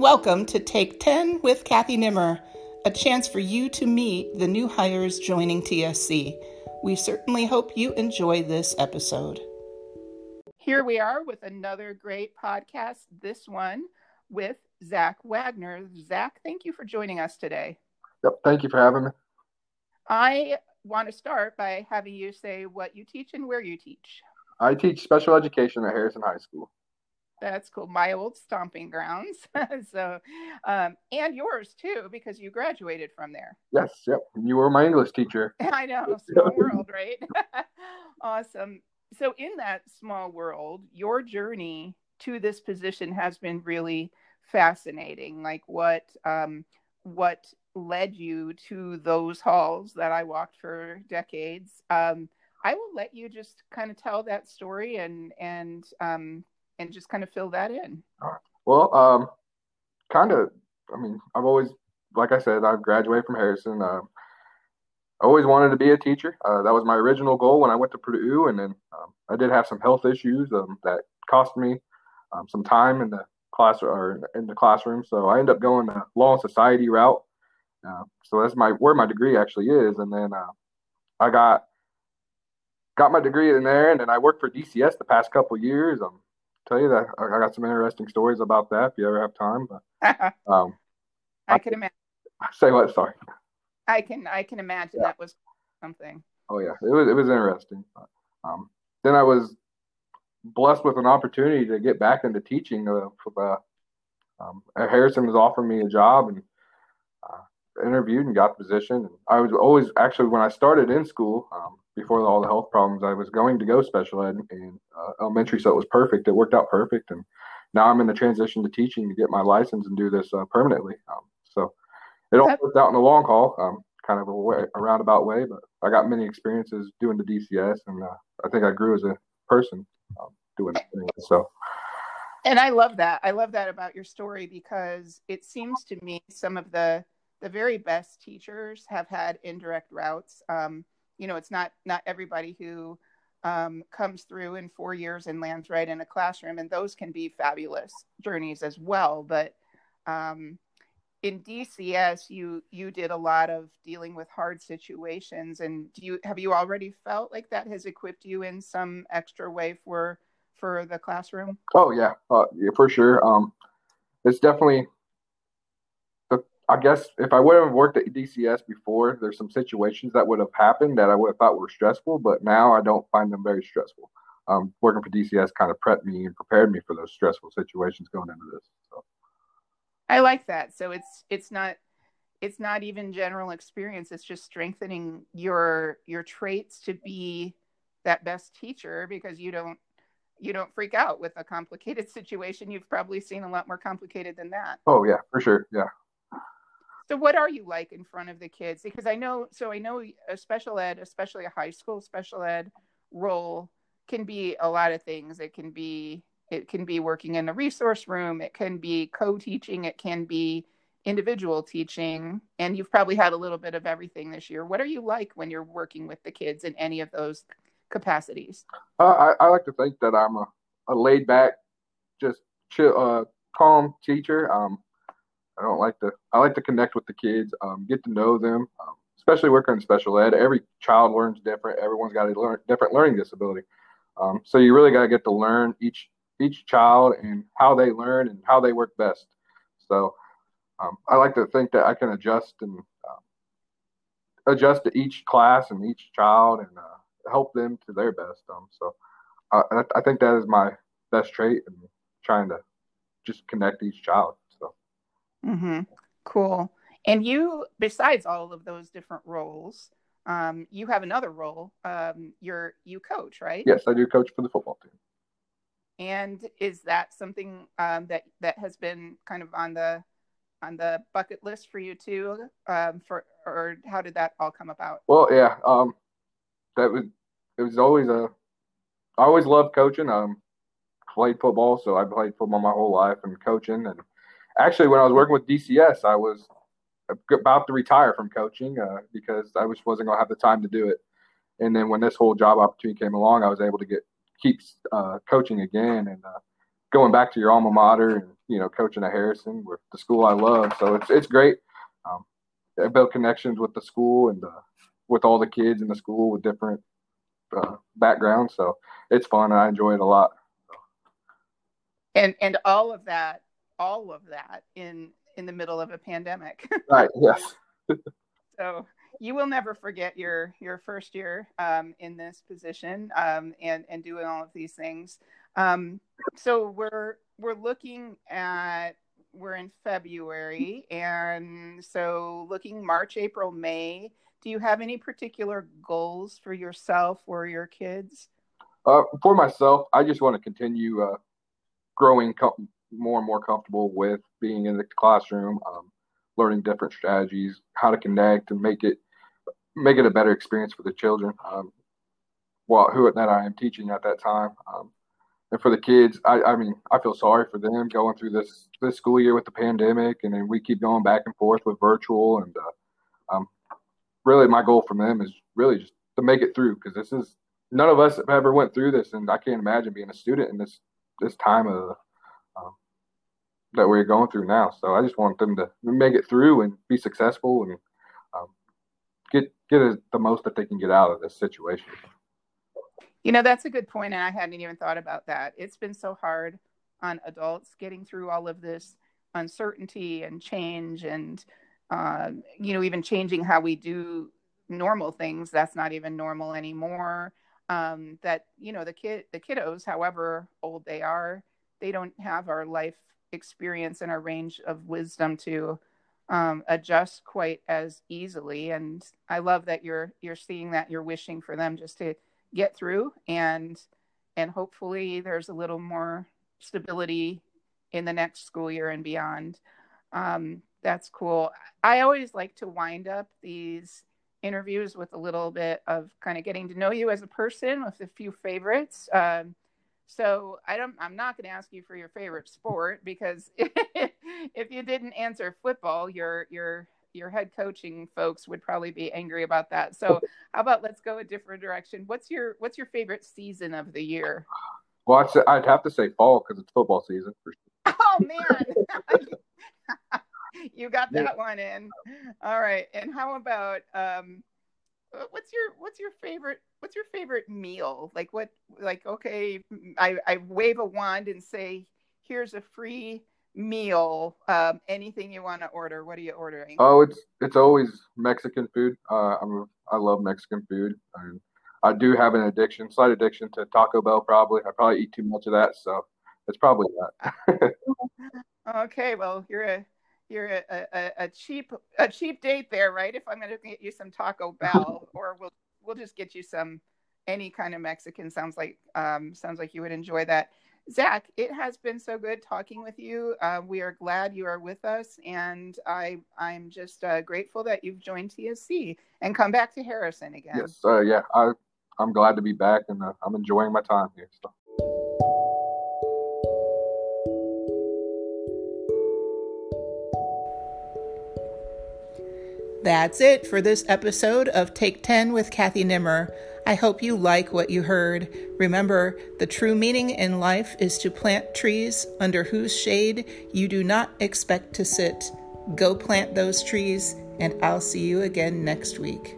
Welcome to Take 10 with Kathy Nimmer, a chance for you to meet the new hires joining TSC. We certainly hope you enjoy this episode. Here we are with another great podcast, this one with Zach Wagner. Zach, thank you for joining us today. Yep, thank you for having me. I want to start by having you say what you teach and where you teach. I teach special education at Harrison High School. That's cool. My old stomping grounds. so, um, and yours too, because you graduated from there. Yes. Yep. You were my English teacher. I know. Small world, right? awesome. So, in that small world, your journey to this position has been really fascinating. Like what, um, what led you to those halls that I walked for decades. Um, I will let you just kind of tell that story and and um, and just kind of fill that in. Well, um, kind of. I mean, I've always, like I said, I've graduated from Harrison. Uh, I always wanted to be a teacher. Uh, that was my original goal when I went to Purdue, and then um, I did have some health issues um, that cost me um, some time in the class or in the classroom. So I ended up going the law and society route. Uh, so that's my where my degree actually is, and then uh, I got got my degree in there, and then I worked for DCS the past couple years. Um, tell you that I got some interesting stories about that if you ever have time. But um, I, I can imagine. Say what? Sorry. I can I can imagine yeah. that was something. Oh yeah, it was it was interesting. But, um, then I was blessed with an opportunity to get back into teaching. Uh, for the um, Harrison was offering me a job and uh, interviewed and got the position. I was always actually when I started in school, um, before all the health problems, I was going to go special ed in uh, elementary, so it was perfect. It worked out perfect, and now I'm in the transition to teaching to get my license and do this uh, permanently. Um, so it all worked out in the long haul, um, kind of a, way, a roundabout way, but I got many experiences doing the DCS, and uh, I think I grew as a person um, doing it. Anyway, so. And I love that. I love that about your story because it seems to me some of the the very best teachers have had indirect routes. Um, you know it's not not everybody who um, comes through in four years and lands right in a classroom and those can be fabulous journeys as well. But um, in dcs you you did a lot of dealing with hard situations and do you have you already felt like that has equipped you in some extra way for for the classroom? Oh yeah, uh, yeah for sure. Um, it's definitely I guess if I would have worked at DCS before, there's some situations that would have happened that I would have thought were stressful, but now I don't find them very stressful. Um, working for DCS kind of prepped me and prepared me for those stressful situations going into this. So. I like that. So it's it's not it's not even general experience. It's just strengthening your your traits to be that best teacher because you don't you don't freak out with a complicated situation. You've probably seen a lot more complicated than that. Oh yeah, for sure. Yeah. So what are you like in front of the kids? Because I know, so I know a special ed, especially a high school special ed role can be a lot of things. It can be, it can be working in the resource room. It can be co-teaching. It can be individual teaching. And you've probably had a little bit of everything this year. What are you like when you're working with the kids in any of those capacities? Uh, I, I, like to think that I'm a, a laid back, just chill, uh, calm teacher. Um, I don't like to. I like to connect with the kids, um, get to know them, um, especially working in special ed. Every child learns different. Everyone's got a learn, different learning disability. Um, so you really got to get to learn each each child and how they learn and how they work best. So um, I like to think that I can adjust and uh, adjust to each class and each child and uh, help them to their best. Um, so uh, I think that is my best trait and trying to just connect each child. Mm-hmm. Cool. And you, besides all of those different roles, um, you have another role. Um, you're you coach, right? Yes, I do coach for the football team. And is that something um, that that has been kind of on the on the bucket list for you too? Um, for or how did that all come about? Well, yeah, um, that was it was always a. I always loved coaching. Um, played football, so I played football my whole life and coaching and actually, when I was working with DCS, I was about to retire from coaching uh, because I just wasn't going to have the time to do it. And then when this whole job opportunity came along, I was able to get keep uh, coaching again. And uh, going back to your alma mater and you know coaching at Harrison with the school I love. So it's it's great. Um, I built connections with the school and uh, with all the kids in the school with different uh, backgrounds. So it's fun. I enjoy it a lot. And and all of that, all of that in in the middle of a pandemic. right. Yes. so you will never forget your your first year um, in this position um, and and doing all of these things. Um, so we're we're looking at we're in February, and so looking March, April, May. Do you have any particular goals for yourself or your kids? Uh, for myself, I just want to continue uh, growing com- more and more comfortable with being in the classroom, um, learning different strategies, how to connect, and make it make it a better experience for the children. Um, well, who at that I am teaching at that time. Um, and for the kids, I, I mean, I feel sorry for them going through this this school year with the pandemic, and then we keep going back and forth with virtual. And uh, um, really, my goal from them is really just to make it through because this is none of us have ever went through this, and I can't imagine being a student in this this time of that we're going through now. So I just want them to make it through and be successful and um, get get the most that they can get out of this situation. You know, that's a good point, and I hadn't even thought about that. It's been so hard on adults getting through all of this uncertainty and change, and uh, you know, even changing how we do normal things. That's not even normal anymore. Um, that you know, the kid, the kiddos, however old they are, they don't have our life experience and our range of wisdom to um, adjust quite as easily. And I love that you're you're seeing that you're wishing for them just to get through and and hopefully there's a little more stability in the next school year and beyond. Um, that's cool. I always like to wind up these interviews with a little bit of kind of getting to know you as a person with a few favorites. Um, so i don't i'm not going to ask you for your favorite sport because if you didn't answer football your your your head coaching folks would probably be angry about that. So how about let's go a different direction. What's your what's your favorite season of the year? Well, I'd, say, I'd have to say fall because it's football season. For sure. Oh man, you got that yeah. one in. All right, and how about um, what's your what's your favorite what's your favorite meal? Like what like okay, I I wave a wand and say here's a free meal, um, anything you want to order, what are you ordering? Oh, it's it's always Mexican food. Uh, I'm I love Mexican food, and I do have an addiction, slight addiction to Taco Bell. Probably, I probably eat too much of that, so it's probably that. okay, well, you're a you're a, a, a, cheap a cheap date there, right? If I'm going to get you some Taco Bell, or we'll we'll just get you some any kind of Mexican. Sounds like um, sounds like you would enjoy that. Zach, it has been so good talking with you. Uh, we are glad you are with us, and I I'm just uh, grateful that you've joined TSC and come back to Harrison again. Yes, uh, yeah, I I'm glad to be back, and uh, I'm enjoying my time here. So. That's it for this episode of Take 10 with Kathy Nimmer. I hope you like what you heard. Remember, the true meaning in life is to plant trees under whose shade you do not expect to sit. Go plant those trees, and I'll see you again next week.